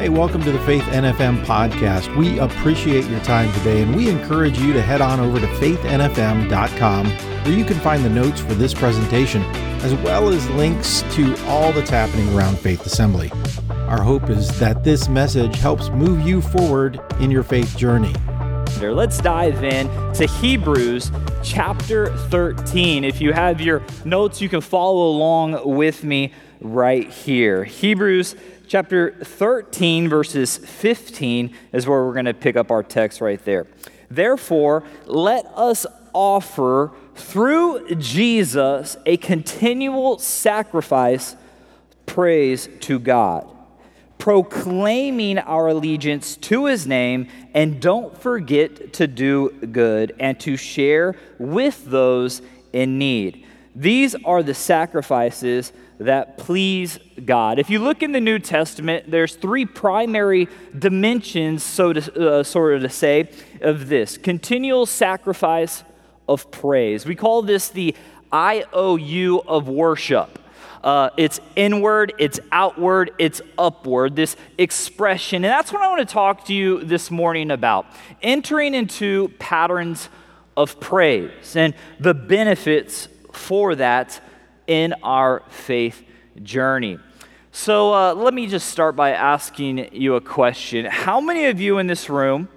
Hey, welcome to the Faith NFM podcast. We appreciate your time today and we encourage you to head on over to faithnfm.com where you can find the notes for this presentation as well as links to all that's happening around Faith Assembly. Our hope is that this message helps move you forward in your faith journey. Let's dive in to Hebrews chapter 13. If you have your notes, you can follow along with me right here. Hebrews chapter 13, verses 15 is where we're going to pick up our text right there. Therefore, let us offer through Jesus a continual sacrifice, praise to God, proclaiming our allegiance to his name, and don't forget to do good and to share with those in need. These are the sacrifices that please God. If you look in the New Testament, there's three primary dimensions, so to, uh, sort of to say, of this continual sacrifice of praise. We call this the IOU of worship. Uh, it's inward, it's outward, it's upward, this expression. And that's what I want to talk to you this morning about entering into patterns of praise and the benefits for that in our faith journey. So uh, let me just start by asking you a question. How many of you in this room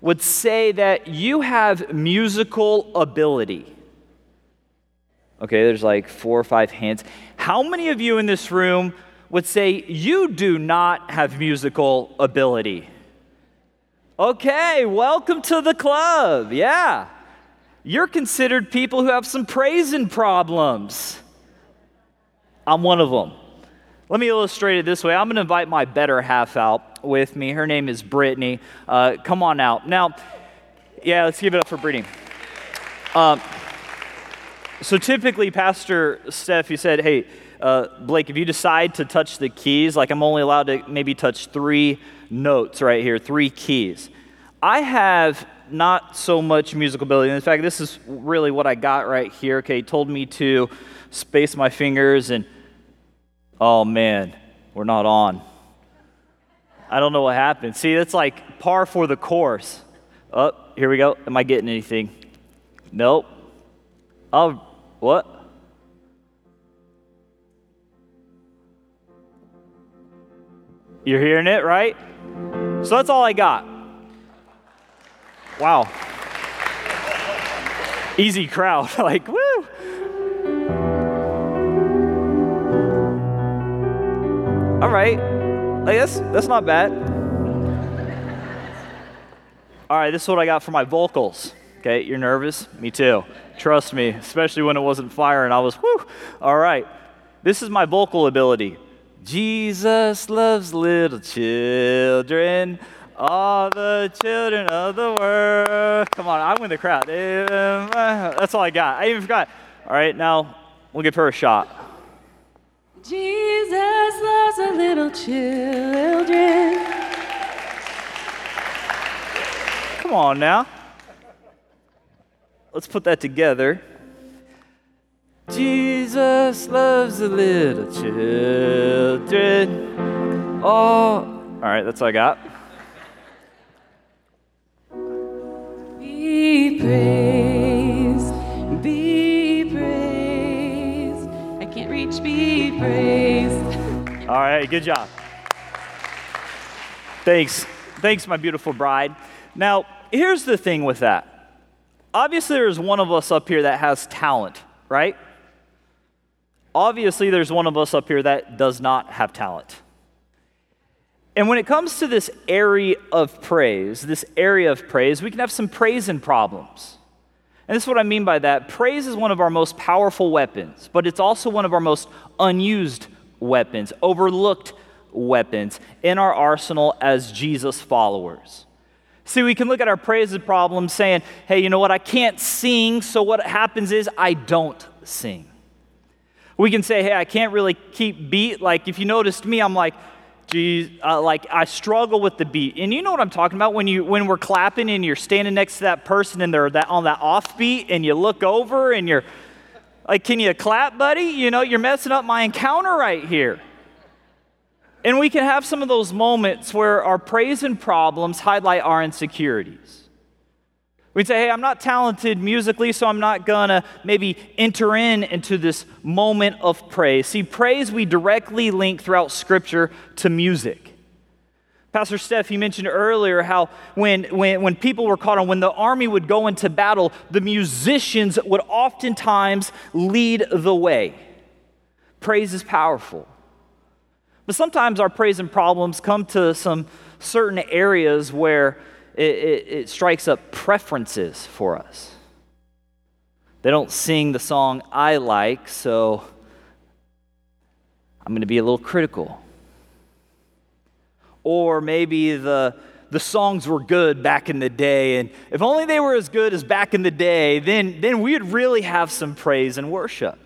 would say that you have musical ability? Okay, there's like four or five hands. How many of you in this room would say you do not have musical ability? Okay, welcome to the club. Yeah. You're considered people who have some praising problems. I'm one of them. Let me illustrate it this way. I'm going to invite my better half out with me. Her name is Brittany. Uh, come on out. Now, yeah, let's give it up for Brittany. Um, so typically, Pastor Steph, you said, hey, uh, Blake, if you decide to touch the keys, like I'm only allowed to maybe touch three notes right here, three keys. I have not so much musical ability. In fact, this is really what I got right here. Okay, he told me to space my fingers and oh man, we're not on. I don't know what happened. See, that's like par for the course. Oh, here we go. Am I getting anything? Nope. Oh, what? You're hearing it, right? So that's all I got. Wow. Easy crowd. like, woo. All right. Like that's that's not bad. All right, this is what I got for my vocals. Okay, you're nervous? Me too. Trust me, especially when it wasn't fire and I was whoo. All right. This is my vocal ability. Jesus loves little children all the children of the world. Come on, I win the crowd. That's all I got. I even forgot. All right, now we'll give her a shot. Jesus loves the little children. Come on now. Let's put that together. Jesus loves the little children. Oh, all right, that's all I got. Be praised, praised. All right, good job. Thanks. Thanks, my beautiful bride. Now, here's the thing with that. Obviously, there's one of us up here that has talent, right? Obviously, there's one of us up here that does not have talent. And when it comes to this area of praise, this area of praise, we can have some praise and problems. And this is what I mean by that. Praise is one of our most powerful weapons, but it's also one of our most unused weapons, overlooked weapons in our arsenal as Jesus followers. See, we can look at our praise and problems saying, hey, you know what, I can't sing, so what happens is I don't sing. We can say, hey, I can't really keep beat. Like, if you noticed me, I'm like, geez, uh, like I struggle with the beat. And you know what I'm talking about when you when we're clapping and you're standing next to that person and they're that on that off beat and you look over and you're like, can you clap, buddy? You know, you're messing up my encounter right here. And we can have some of those moments where our praise and problems highlight our insecurities. We'd say, hey, I'm not talented musically, so I'm not gonna maybe enter in into this moment of praise. See, praise we directly link throughout Scripture to music. Pastor Steph, you mentioned earlier how when, when, when people were caught on, when the army would go into battle, the musicians would oftentimes lead the way. Praise is powerful. But sometimes our praise and problems come to some certain areas where it, it, it strikes up preferences for us. They don't sing the song I like, so I'm going to be a little critical. Or maybe the, the songs were good back in the day, and if only they were as good as back in the day, then, then we'd really have some praise and worship.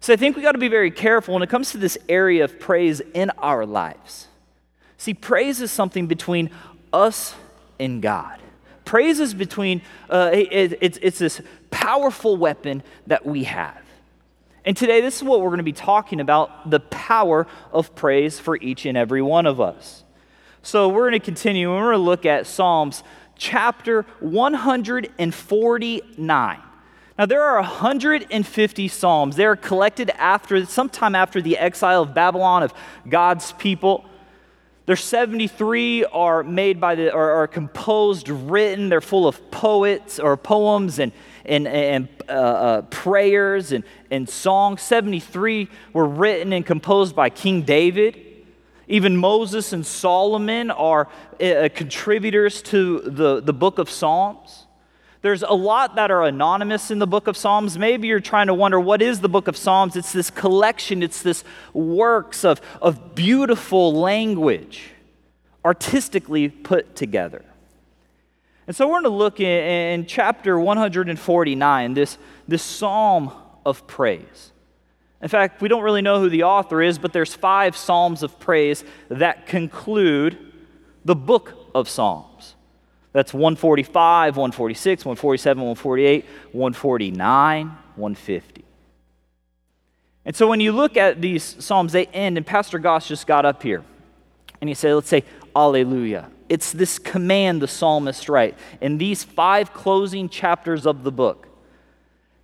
So I think we got to be very careful when it comes to this area of praise in our lives. See, praise is something between us and God. Praise is between, uh, it, it's, it's this powerful weapon that we have. And today, this is what we're going to be talking about the power of praise for each and every one of us. So, we're going to continue and we're going to look at Psalms chapter 149. Now, there are 150 Psalms. They are collected after, sometime after the exile of Babylon of God's people. There's 73 are made by the, or are composed, written. They're full of poets or poems and, and, and uh, uh, prayers and, and songs. 73 were written and composed by King David. Even Moses and Solomon are uh, contributors to the, the book of Psalms. There's a lot that are anonymous in the book of Psalms. Maybe you're trying to wonder what is the book of Psalms? It's this collection, it's this works of, of beautiful language, artistically put together. And so we're going to look in, in chapter 149, this, this psalm of praise. In fact, we don't really know who the author is, but there's five psalms of praise that conclude the book of Psalms. That's 145, 146, 147, 148, 149, 150. And so when you look at these Psalms, they end, and Pastor Goss just got up here and he said, let's say, Alleluia. It's this command the psalmist writes in these five closing chapters of the book.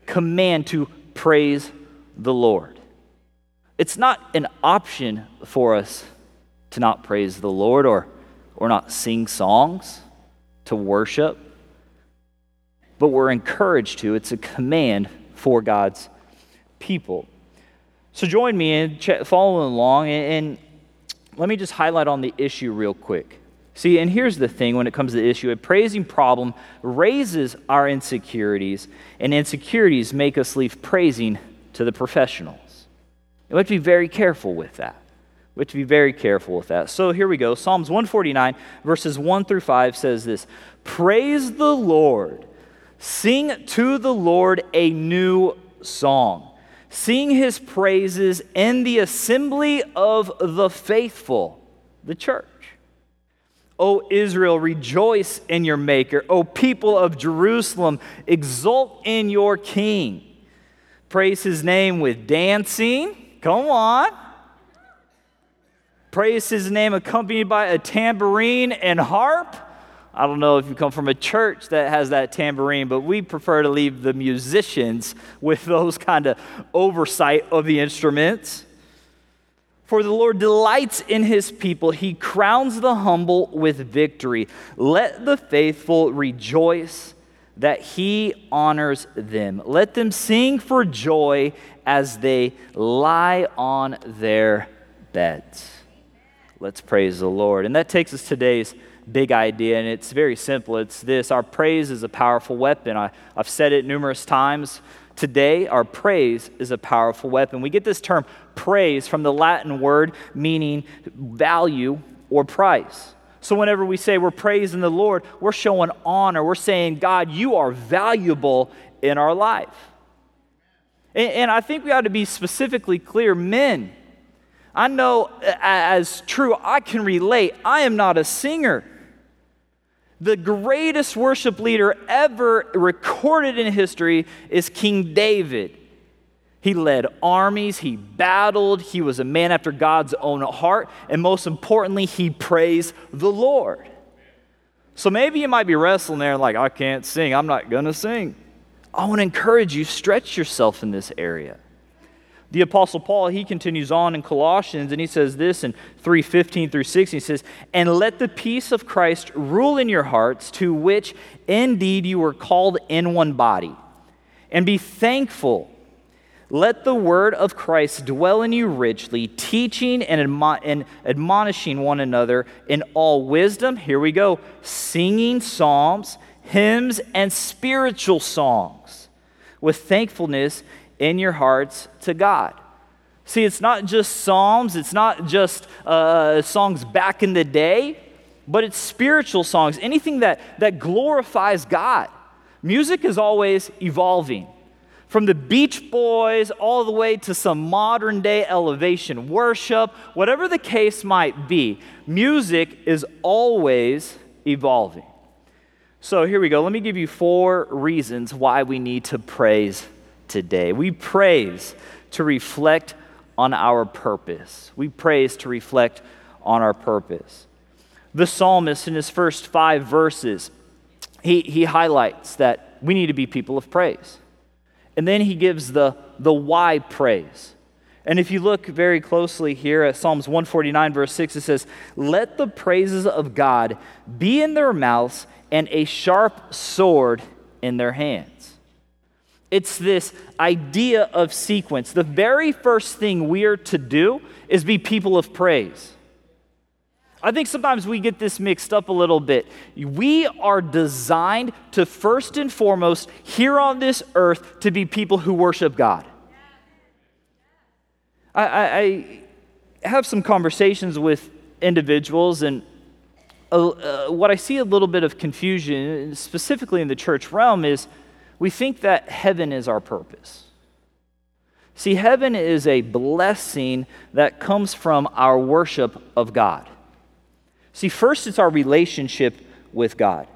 Command to praise the Lord. It's not an option for us to not praise the Lord or, or not sing songs to worship, but we're encouraged to. It's a command for God's people. So join me in following along, and let me just highlight on the issue real quick. See, and here's the thing when it comes to the issue a praising problem raises our insecurities, and insecurities make us leave praising to the professionals. We have to be very careful with that. We have to be very careful with that. So here we go. Psalms 149, verses 1 through 5 says this Praise the Lord. Sing to the Lord a new song. Sing his praises in the assembly of the faithful, the church. O Israel, rejoice in your Maker. O people of Jerusalem, exult in your King. Praise his name with dancing. Come on praise his name accompanied by a tambourine and harp. I don't know if you come from a church that has that tambourine, but we prefer to leave the musicians with those kind of oversight of the instruments. For the Lord delights in his people, he crowns the humble with victory. Let the faithful rejoice that he honors them. Let them sing for joy as they lie on their beds. Let's praise the Lord. And that takes us today's big idea, and it's very simple. It's this our praise is a powerful weapon. I, I've said it numerous times. Today, our praise is a powerful weapon. We get this term praise from the Latin word meaning value or price. So, whenever we say we're praising the Lord, we're showing honor. We're saying, God, you are valuable in our life. And, and I think we ought to be specifically clear men I know as true, I can relate. I am not a singer. The greatest worship leader ever recorded in history is King David. He led armies, he battled, he was a man after God's own heart, and most importantly, he praised the Lord. So maybe you might be wrestling there like, I can't sing, I'm not gonna sing. I wanna encourage you, stretch yourself in this area. The apostle Paul, he continues on in Colossians and he says this in 3:15 through 16 he says, "And let the peace of Christ rule in your hearts, to which indeed you were called in one body. And be thankful. Let the word of Christ dwell in you richly, teaching and, and admonishing one another in all wisdom. Here we go singing psalms, hymns, and spiritual songs with thankfulness in your hearts to God. See, it's not just psalms, it's not just uh, songs back in the day, but it's spiritual songs, anything that, that glorifies God. Music is always evolving. From the Beach Boys all the way to some modern day elevation worship, whatever the case might be, music is always evolving. So here we go. Let me give you four reasons why we need to praise today. We praise to reflect on our purpose. We praise to reflect on our purpose. The psalmist, in his first five verses, he, he highlights that we need to be people of praise. And then he gives the, the why praise. And if you look very closely here at Psalms 149, verse 6, it says, Let the praises of God be in their mouths and a sharp sword in their hands. It's this idea of sequence. The very first thing we are to do is be people of praise. I think sometimes we get this mixed up a little bit. We are designed to first and foremost, here on this earth, to be people who worship God. I, I, I have some conversations with individuals, and uh, uh, what I see a little bit of confusion, specifically in the church realm, is we think that heaven is our purpose. See, heaven is a blessing that comes from our worship of God. See, first it's our relationship with God.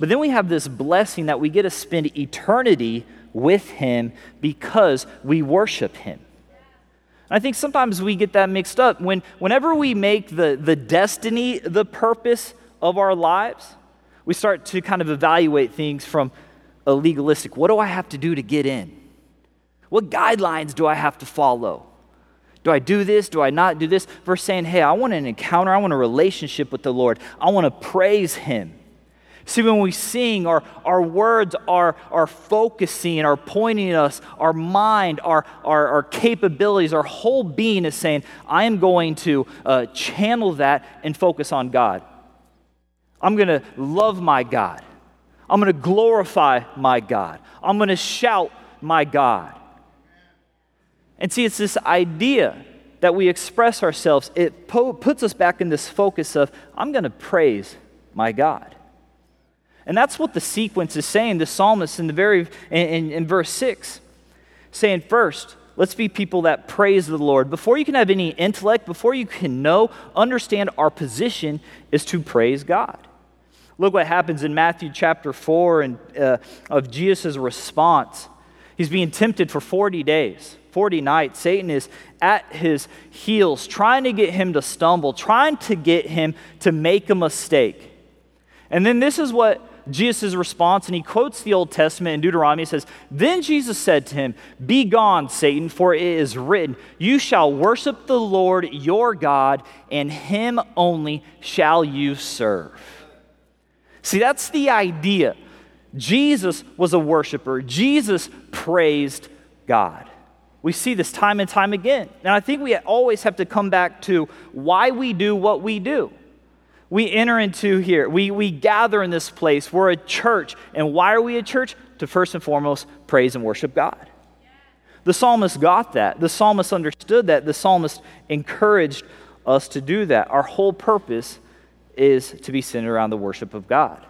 But then we have this blessing that we get to spend eternity with Him because we worship Him. I think sometimes we get that mixed up. When, whenever we make the, the destiny the purpose of our lives, we start to kind of evaluate things from a legalistic what do I have to do to get in? What guidelines do I have to follow? Do I do this? Do I not do this? Versus saying, hey, I want an encounter. I want a relationship with the Lord. I want to praise Him. See, when we sing, our, our words are, are focusing, are pointing us, our mind, our, our, our capabilities, our whole being is saying, I am going to uh, channel that and focus on God. I'm going to love my God. I'm going to glorify my God. I'm going to shout my God. And see, it's this idea that we express ourselves, it po- puts us back in this focus of, I'm going to praise my God. And that's what the sequence is saying, the psalmist in the very in, in, in verse 6, saying, first, let's be people that praise the Lord. Before you can have any intellect, before you can know, understand our position is to praise God. Look what happens in Matthew chapter 4 and, uh, of Jesus' response. He's being tempted for 40 days. 40 nights, Satan is at his heels, trying to get him to stumble, trying to get him to make a mistake. And then this is what Jesus' response, and he quotes the Old Testament in Deuteronomy. He says, Then Jesus said to him, Be gone, Satan, for it is written, You shall worship the Lord your God, and him only shall you serve. See, that's the idea. Jesus was a worshiper, Jesus praised God. We see this time and time again. And I think we always have to come back to why we do what we do. We enter into here, we, we gather in this place. We're a church. And why are we a church? To first and foremost praise and worship God. The psalmist got that. The psalmist understood that. The psalmist encouraged us to do that. Our whole purpose is to be centered around the worship of God,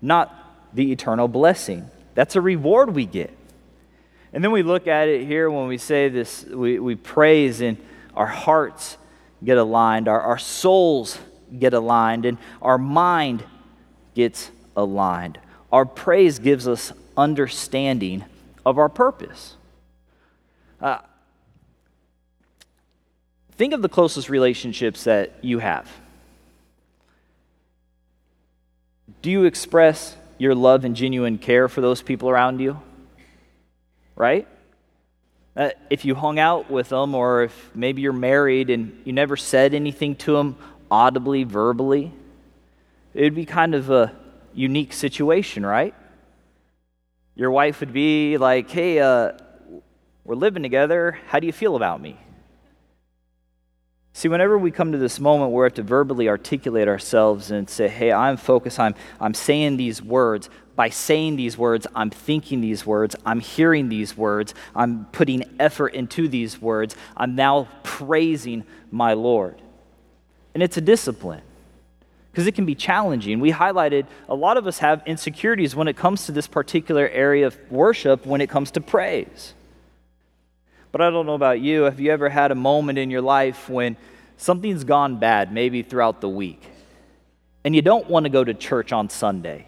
not the eternal blessing. That's a reward we get. And then we look at it here when we say this, we, we praise and our hearts get aligned, our, our souls get aligned, and our mind gets aligned. Our praise gives us understanding of our purpose. Uh, think of the closest relationships that you have. Do you express your love and genuine care for those people around you? Right? Uh, if you hung out with them, or if maybe you're married and you never said anything to them audibly, verbally, it would be kind of a unique situation, right? Your wife would be like, hey, uh, we're living together. How do you feel about me? See, whenever we come to this moment where we have to verbally articulate ourselves and say, hey, I'm focused, I'm, I'm saying these words. By saying these words, I'm thinking these words, I'm hearing these words, I'm putting effort into these words, I'm now praising my Lord. And it's a discipline because it can be challenging. We highlighted a lot of us have insecurities when it comes to this particular area of worship, when it comes to praise. But I don't know about you. Have you ever had a moment in your life when something's gone bad, maybe throughout the week, and you don't want to go to church on Sunday?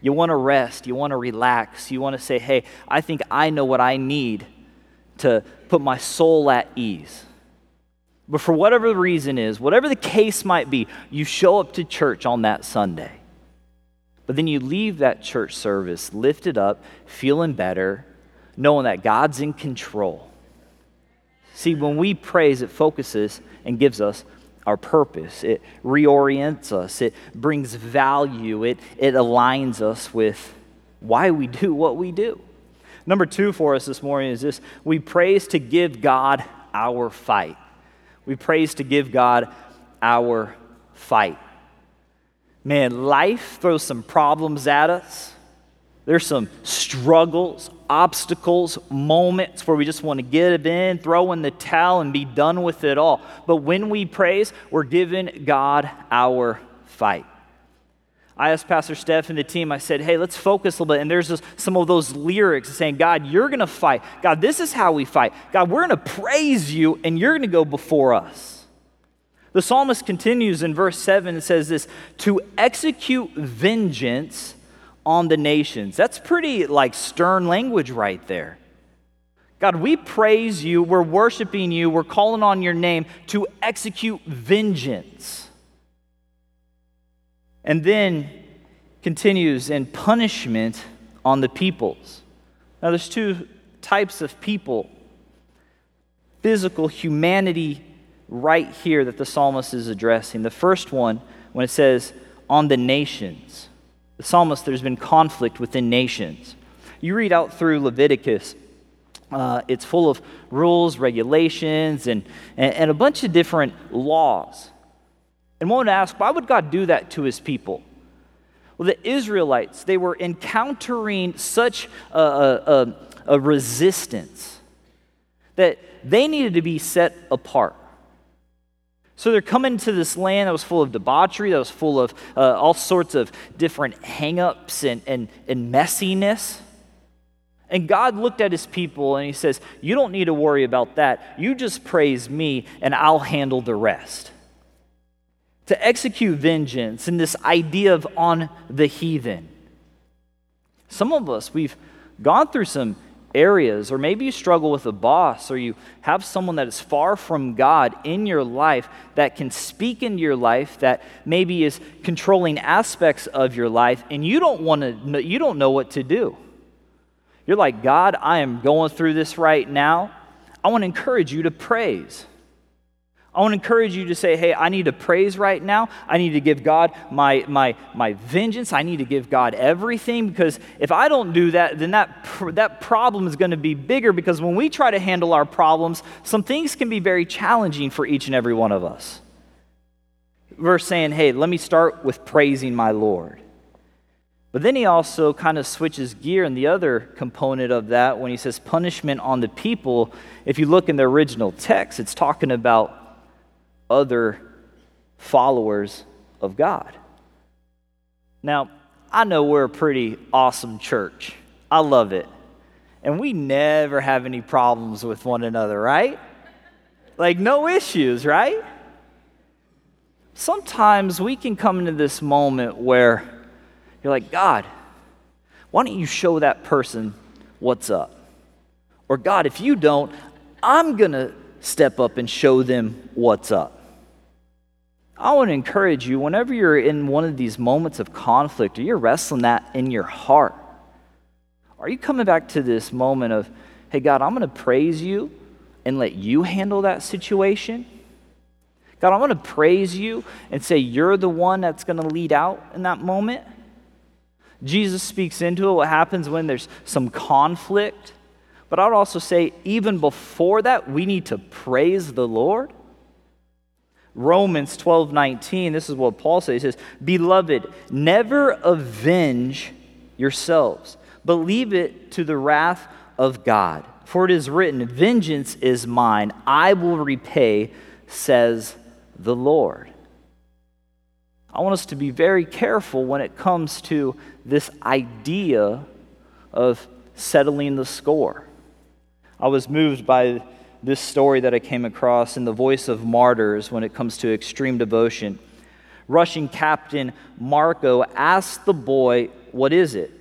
You want to rest, you want to relax, you want to say, hey, I think I know what I need to put my soul at ease. But for whatever the reason is, whatever the case might be, you show up to church on that Sunday. But then you leave that church service lifted up, feeling better, knowing that God's in control. See, when we praise, it focuses and gives us our purpose. It reorients us, it brings value, it, it aligns us with why we do what we do. Number two for us this morning is this we praise to give God our fight. We praise to give God our fight. Man, life throws some problems at us. There's some struggles, obstacles, moments where we just want to get it in, throw in the towel, and be done with it all. But when we praise, we're giving God our fight. I asked Pastor Steph and the team, I said, hey, let's focus a little bit. And there's some of those lyrics saying, God, you're going to fight. God, this is how we fight. God, we're going to praise you, and you're going to go before us. The psalmist continues in verse 7 and says this to execute vengeance on the nations. That's pretty like stern language right there. God, we praise you, we're worshiping you, we're calling on your name to execute vengeance. And then continues in punishment on the peoples. Now, there's two types of people physical humanity right here that the psalmist is addressing. The first one, when it says, on the nations. The psalmist, there's been conflict within nations. You read out through Leviticus, uh, it's full of rules, regulations, and, and, and, a bunch of different laws. And one would ask, why would God do that to his people? Well, the Israelites, they were encountering such a, a, a resistance that they needed to be set apart. So they're coming to this land that was full of debauchery, that was full of uh, all sorts of different hangups and, and, and messiness. And God looked at his people and he says, You don't need to worry about that. You just praise me and I'll handle the rest. To execute vengeance and this idea of on the heathen. Some of us, we've gone through some areas, or maybe you struggle with a boss, or you have someone that is far from God in your life that can speak into your life, that maybe is controlling aspects of your life, and you don't want to, you don't know what to do. You're like, God, I am going through this right now. I want to encourage you to praise. I want to encourage you to say, hey, I need to praise right now. I need to give God my, my, my vengeance. I need to give God everything because if I don't do that, then that, that problem is going to be bigger because when we try to handle our problems, some things can be very challenging for each and every one of us. We're saying, hey, let me start with praising my Lord. But then he also kind of switches gear in the other component of that when he says punishment on the people. If you look in the original text, it's talking about other followers of God. Now, I know we're a pretty awesome church. I love it. And we never have any problems with one another, right? Like, no issues, right? Sometimes we can come into this moment where you're like, God, why don't you show that person what's up? Or, God, if you don't, I'm going to step up and show them what's up. I want to encourage you whenever you're in one of these moments of conflict or you're wrestling that in your heart, are you coming back to this moment of, hey, God, I'm going to praise you and let you handle that situation? God, I'm going to praise you and say you're the one that's going to lead out in that moment. Jesus speaks into it what happens when there's some conflict. But I would also say, even before that, we need to praise the Lord. Romans 12 19, this is what Paul says. He says, Beloved, never avenge yourselves, but leave it to the wrath of God. For it is written, Vengeance is mine, I will repay, says the Lord. I want us to be very careful when it comes to this idea of settling the score. I was moved by this story that I came across in the voice of martyrs when it comes to extreme devotion. Russian captain Marco asked the boy, What is it?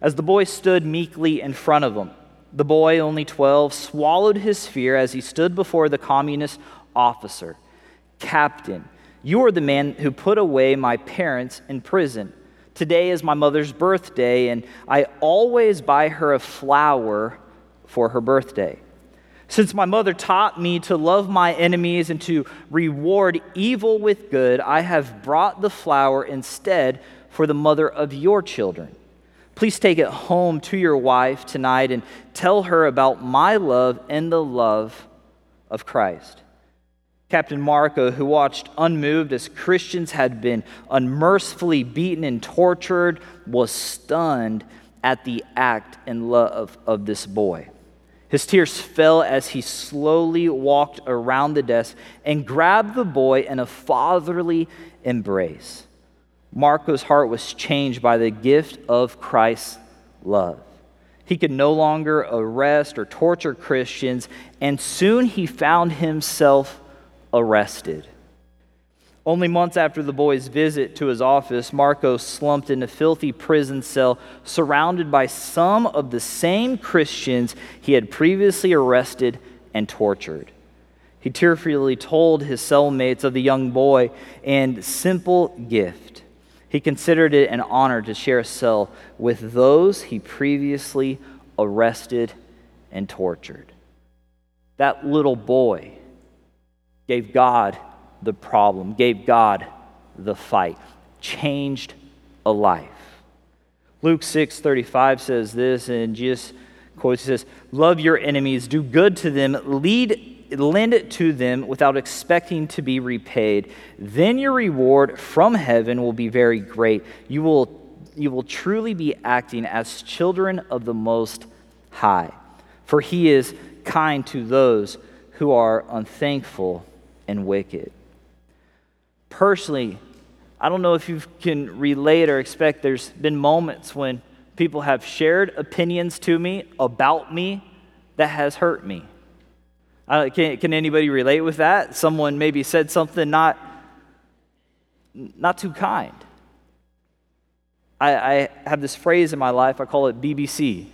As the boy stood meekly in front of him, the boy, only 12, swallowed his fear as he stood before the communist officer. Captain, you are the man who put away my parents in prison. Today is my mother's birthday, and I always buy her a flower for her birthday. Since my mother taught me to love my enemies and to reward evil with good, I have brought the flower instead for the mother of your children. Please take it home to your wife tonight and tell her about my love and the love of Christ. Captain Marco, who watched unmoved as Christians had been unmercifully beaten and tortured, was stunned at the act and love of this boy. His tears fell as he slowly walked around the desk and grabbed the boy in a fatherly embrace. Marco's heart was changed by the gift of Christ's love. He could no longer arrest or torture Christians, and soon he found himself arrested. Only months after the boy's visit to his office, Marco slumped in a filthy prison cell surrounded by some of the same Christians he had previously arrested and tortured. He tearfully told his cellmates of the young boy and simple gift. He considered it an honor to share a cell with those he previously arrested and tortured. That little boy gave God the problem, gave God the fight, changed a life. Luke 6 35 says this, and Jesus quotes, he says, Love your enemies, do good to them, lead, lend it to them without expecting to be repaid. Then your reward from heaven will be very great. You will, you will truly be acting as children of the Most High, for He is kind to those who are unthankful and wicked personally, I don't know if you can relate or expect, there's been moments when people have shared opinions to me about me that has hurt me. Uh, can, can anybody relate with that? Someone maybe said something not, not too kind. I, I have this phrase in my life, I call it BBC.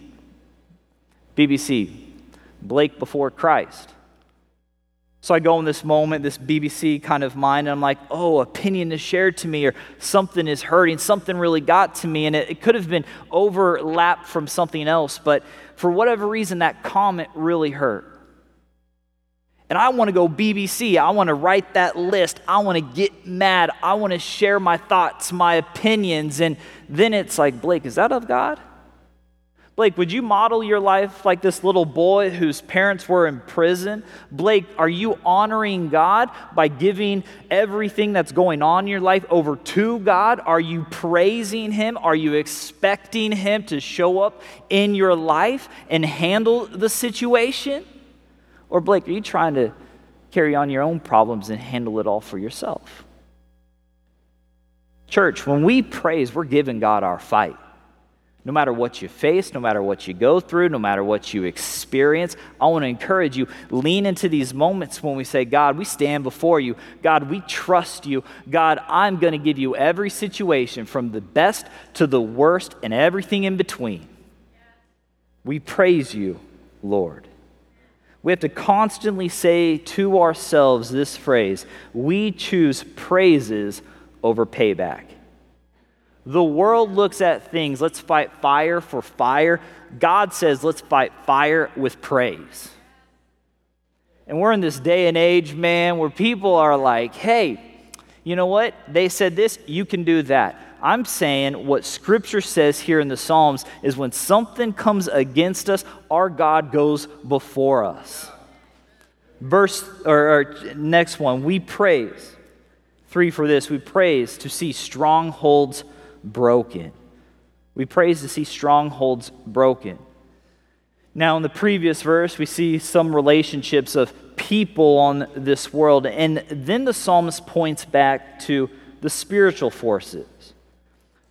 BBC, Blake before Christ. So I go in this moment, this BBC kind of mind, and I'm like, oh, opinion is shared to me, or something is hurting, something really got to me, and it, it could have been overlapped from something else, but for whatever reason, that comment really hurt. And I want to go BBC. I want to write that list. I want to get mad. I want to share my thoughts, my opinions. And then it's like, Blake, is that of God? Blake, would you model your life like this little boy whose parents were in prison? Blake, are you honoring God by giving everything that's going on in your life over to God? Are you praising Him? Are you expecting Him to show up in your life and handle the situation? Or, Blake, are you trying to carry on your own problems and handle it all for yourself? Church, when we praise, we're giving God our fight. No matter what you face, no matter what you go through, no matter what you experience, I want to encourage you lean into these moments when we say, God, we stand before you. God, we trust you. God, I'm going to give you every situation from the best to the worst and everything in between. We praise you, Lord. We have to constantly say to ourselves this phrase we choose praises over payback. The world looks at things, let's fight fire for fire. God says, let's fight fire with praise. And we're in this day and age, man, where people are like, hey, you know what? They said this, you can do that. I'm saying what Scripture says here in the Psalms is when something comes against us, our God goes before us. Verse or, or next one, we praise. Three for this, we praise to see strongholds broken. We praise to see strongholds broken. Now, in the previous verse, we see some relationships of people on this world, and then the psalmist points back to the spiritual forces.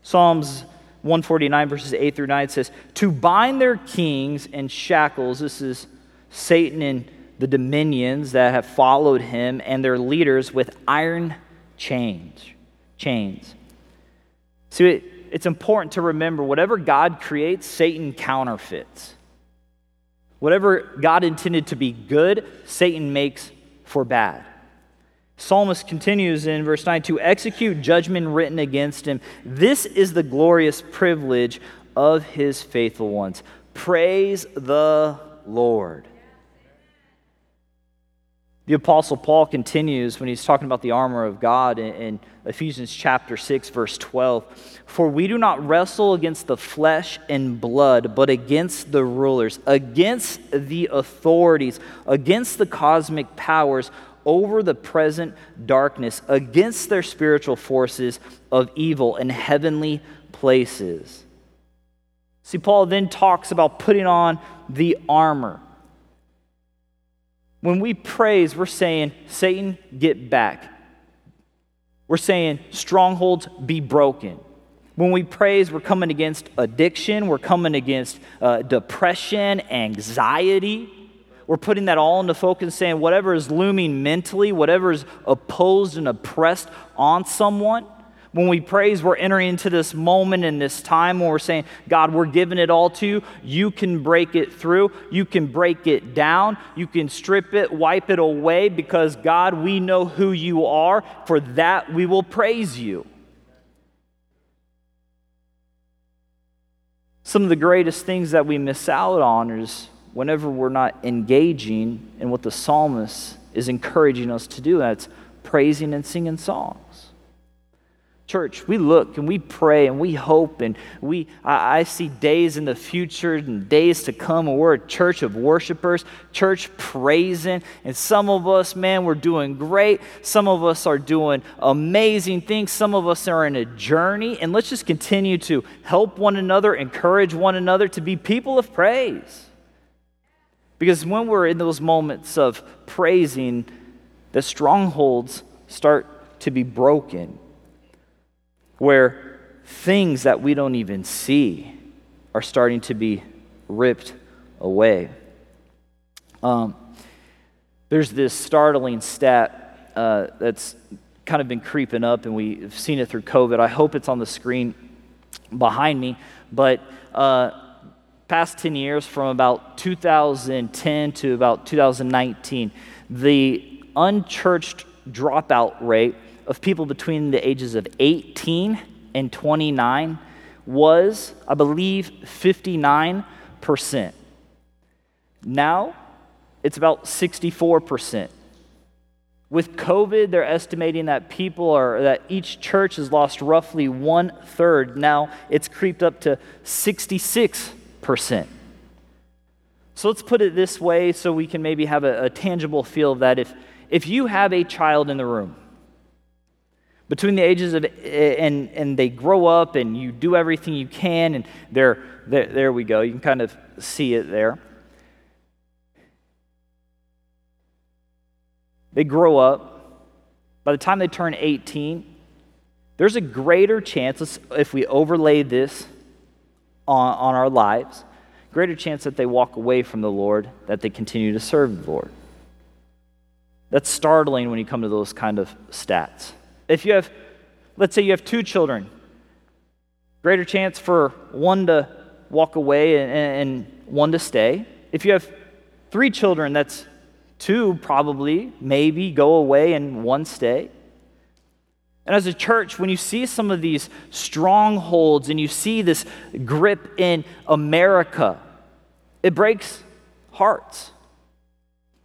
Psalms 149, verses 8 through 9 says, To bind their kings in shackles, this is Satan and the dominions that have followed him and their leaders with iron chains. Chains. See, it, it's important to remember whatever God creates, Satan counterfeits. Whatever God intended to be good, Satan makes for bad. Psalmist continues in verse 9 to execute judgment written against him. This is the glorious privilege of his faithful ones. Praise the Lord. The Apostle Paul continues when he's talking about the armor of God in, in, Ephesians chapter 6, verse 12. For we do not wrestle against the flesh and blood, but against the rulers, against the authorities, against the cosmic powers over the present darkness, against their spiritual forces of evil in heavenly places. See, Paul then talks about putting on the armor. When we praise, we're saying, Satan, get back. We're saying, strongholds be broken. When we praise, we're coming against addiction, we're coming against uh, depression, anxiety. We're putting that all into focus, saying whatever is looming mentally, whatever is opposed and oppressed on someone, when we praise, we're entering into this moment in this time when we're saying, God, we're giving it all to you. You can break it through. You can break it down. You can strip it, wipe it away because, God, we know who you are. For that, we will praise you. Some of the greatest things that we miss out on is whenever we're not engaging in what the psalmist is encouraging us to do. That's praising and singing songs. Church, we look and we pray and we hope and we I, I, see days in the future and days to come and we're a church of worshipers, church praising. And some of us, man, we're doing great. Some of us are doing amazing things. Some of us are in a journey. And let's just continue to help one another, encourage one another to be people of praise. Because when we're in those moments of praising, the strongholds start to be broken where things that we don't even see are starting to be ripped away. Um, there's this startling stat uh, that's kind of been creeping up, and we've seen it through COVID. I hope it's on the screen behind me, but uh, past 10 years, from about 2010 to about 2019, the unchurched dropout rate of people between the ages of 18 and 29 was, I believe, 59%. Now, it's about 64%. With COVID, they're estimating that people are, that each church has lost roughly one third. Now it's creeped up to 66%. So let's put it this way so we can maybe have a, a tangible feel of that. If, if you have a child in the room, between the ages of eh, and and they grow up and you do everything you can and there there, there we go. You can kind of see it there. They grow up. By the time they turn 18 there's a greater chance if we overlay this on, on our lives greater chance that they walk away from the lord that they continue to serve the lord. That's startling when you come to those kind of stats if you have, let's say you have two children, greater chance for one to walk away and, and one to stay. If you have Three children, that's two probably, maybe go away and one stay. And as a church, when you see some of these strongholds and you see this grip in America, it breaks hearts.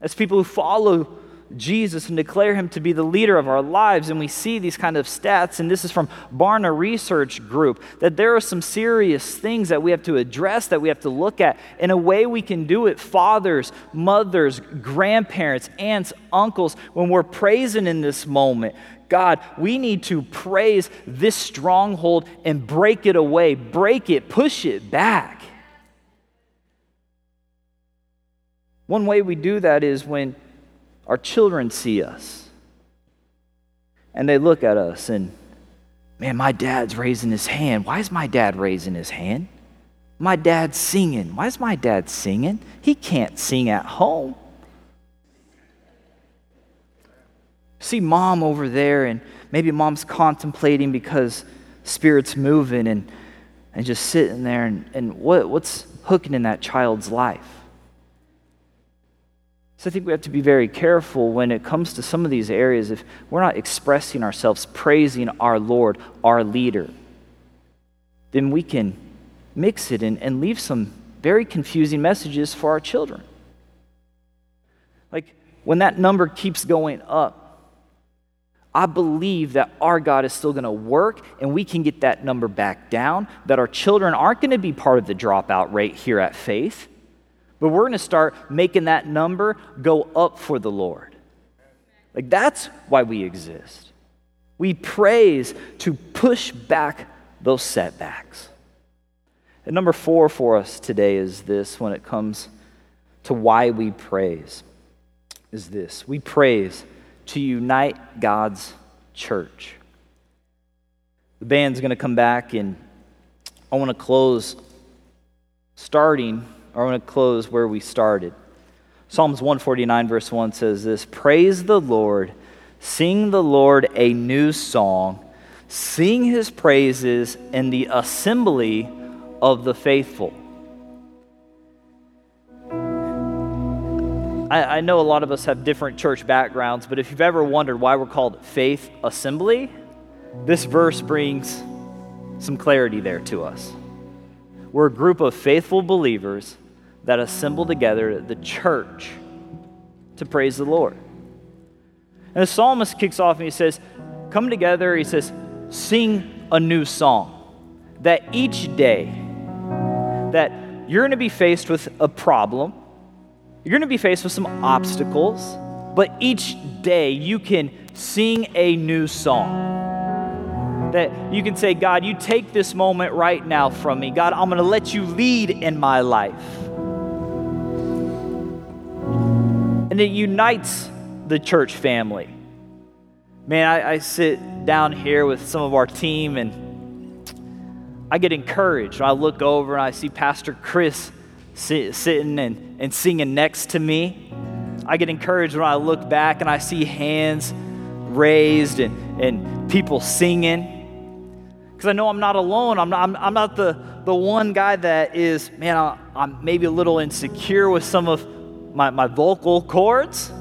As people who follow Jesus and declare him to be the leader of our lives. And we see these kind of stats, and this is from Barna Research Group, that there are some serious things that we have to address, that we have to look at. In a way, we can do it fathers, mothers, grandparents, aunts, uncles, when we're praising in this moment. God, we need to praise this stronghold and break it away, break it, push it back. One way we do that is when our children see us and they look at us and, man, my dad's raising his hand. Why is my dad raising his hand? My dad's singing. Why is my dad singing? He can't sing at home. See mom over there, and maybe mom's contemplating because spirit's moving and, and just sitting there, and, and what, what's hooking in that child's life? So I think we have to be very careful when it comes to some of these areas if we're not expressing ourselves, praising our Lord, our leader, then we can mix it and, and leave some very confusing messages for our children. Like when that number keeps going up, I believe that our God is still going to work and we can get that number back down, that our children aren't going to be part of the dropout rate here at Faith but we're going to start making that number go up for the Lord. Like that's why we exist. We praise to push back those setbacks. And number four for us today is this when it comes to why we praise is this we praise to unite God's church. The band's going to come back, and I want to close starting I want to close where we started. Psalms 149, verse 1 says this Praise the Lord, sing the Lord a new song, sing his praises in the assembly of the faithful. I, I know a lot of us have different church backgrounds, but if you've ever wondered why we're called Faith Assembly, this verse brings some clarity there to us. We're a group of faithful believers that assemble together the church to praise the Lord. And the psalmist kicks off and he says, Come together, he says, sing a new song. That each day that you're going to be faced with a problem, you're going to be faced with some obstacles, but each day you can sing a new song. That you can say, God, you take this moment right now from me. God, I'm going to let you lead in my life. And it unites the church family. Man, I, I, sit down here with some of our team and I get encouraged. I look over and I see Pastor Chris sit, sitting and, and singing next to me. I get encouraged when I look back and I see hands raised and, and people singing. Because I know I'm not alone. I'm not, I'm, I'm not the, the one guy that is, man, I, I'm maybe a little insecure with some of my, my vocal cords.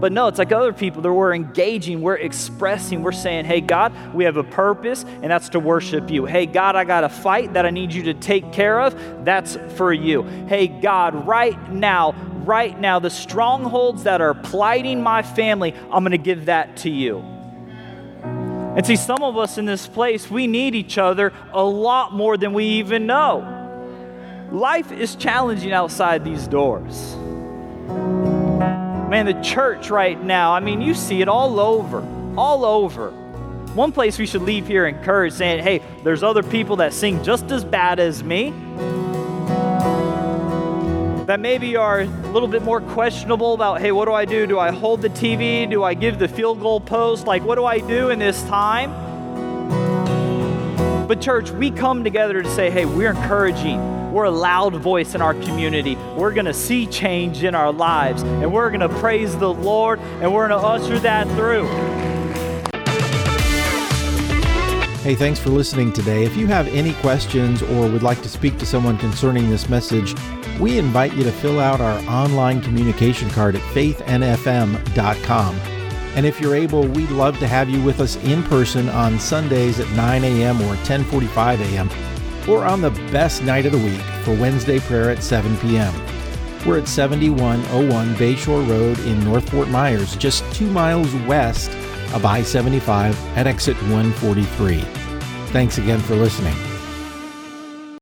But no, it's like other people that we're engaging, we're expressing, we're saying, hey, God, we have a purpose, and that's to worship you. Hey, God, I got a fight that I need you to take care of. That's for you. Hey, God, right now, right now, the strongholds that are plighting my family, I'm going to give that to you. And see, some of us in this place, we need each other a lot more than we even know. Life is challenging outside these doors. Man, the church right now, I mean, you see it all over, all over. One place we should leave here encouraged saying, hey, there's other people that sing just as bad as me. That maybe are a little bit more questionable about, hey, what do I do? Do I hold the TV? Do I give the field goal post? Like, what do I do in this time? But, church, we come together to say, hey, we're encouraging we're a loud voice in our community. We're going to see change in our lives, and we're going to praise the Lord, and we're going to usher that through. Hey, thanks for listening today. If you have any questions or would like to speak to someone concerning this message, we invite you to fill out our online communication card at faithnfm.com. And if you're able, we'd love to have you with us in person on Sundays at 9 a.m. or 10:45 a.m. or on the best night of the week for Wednesday prayer at 7 p.m. We're at 7101 Bayshore Road in North Fort Myers, just 2 miles west of I-75 at exit 143. Thanks again for listening.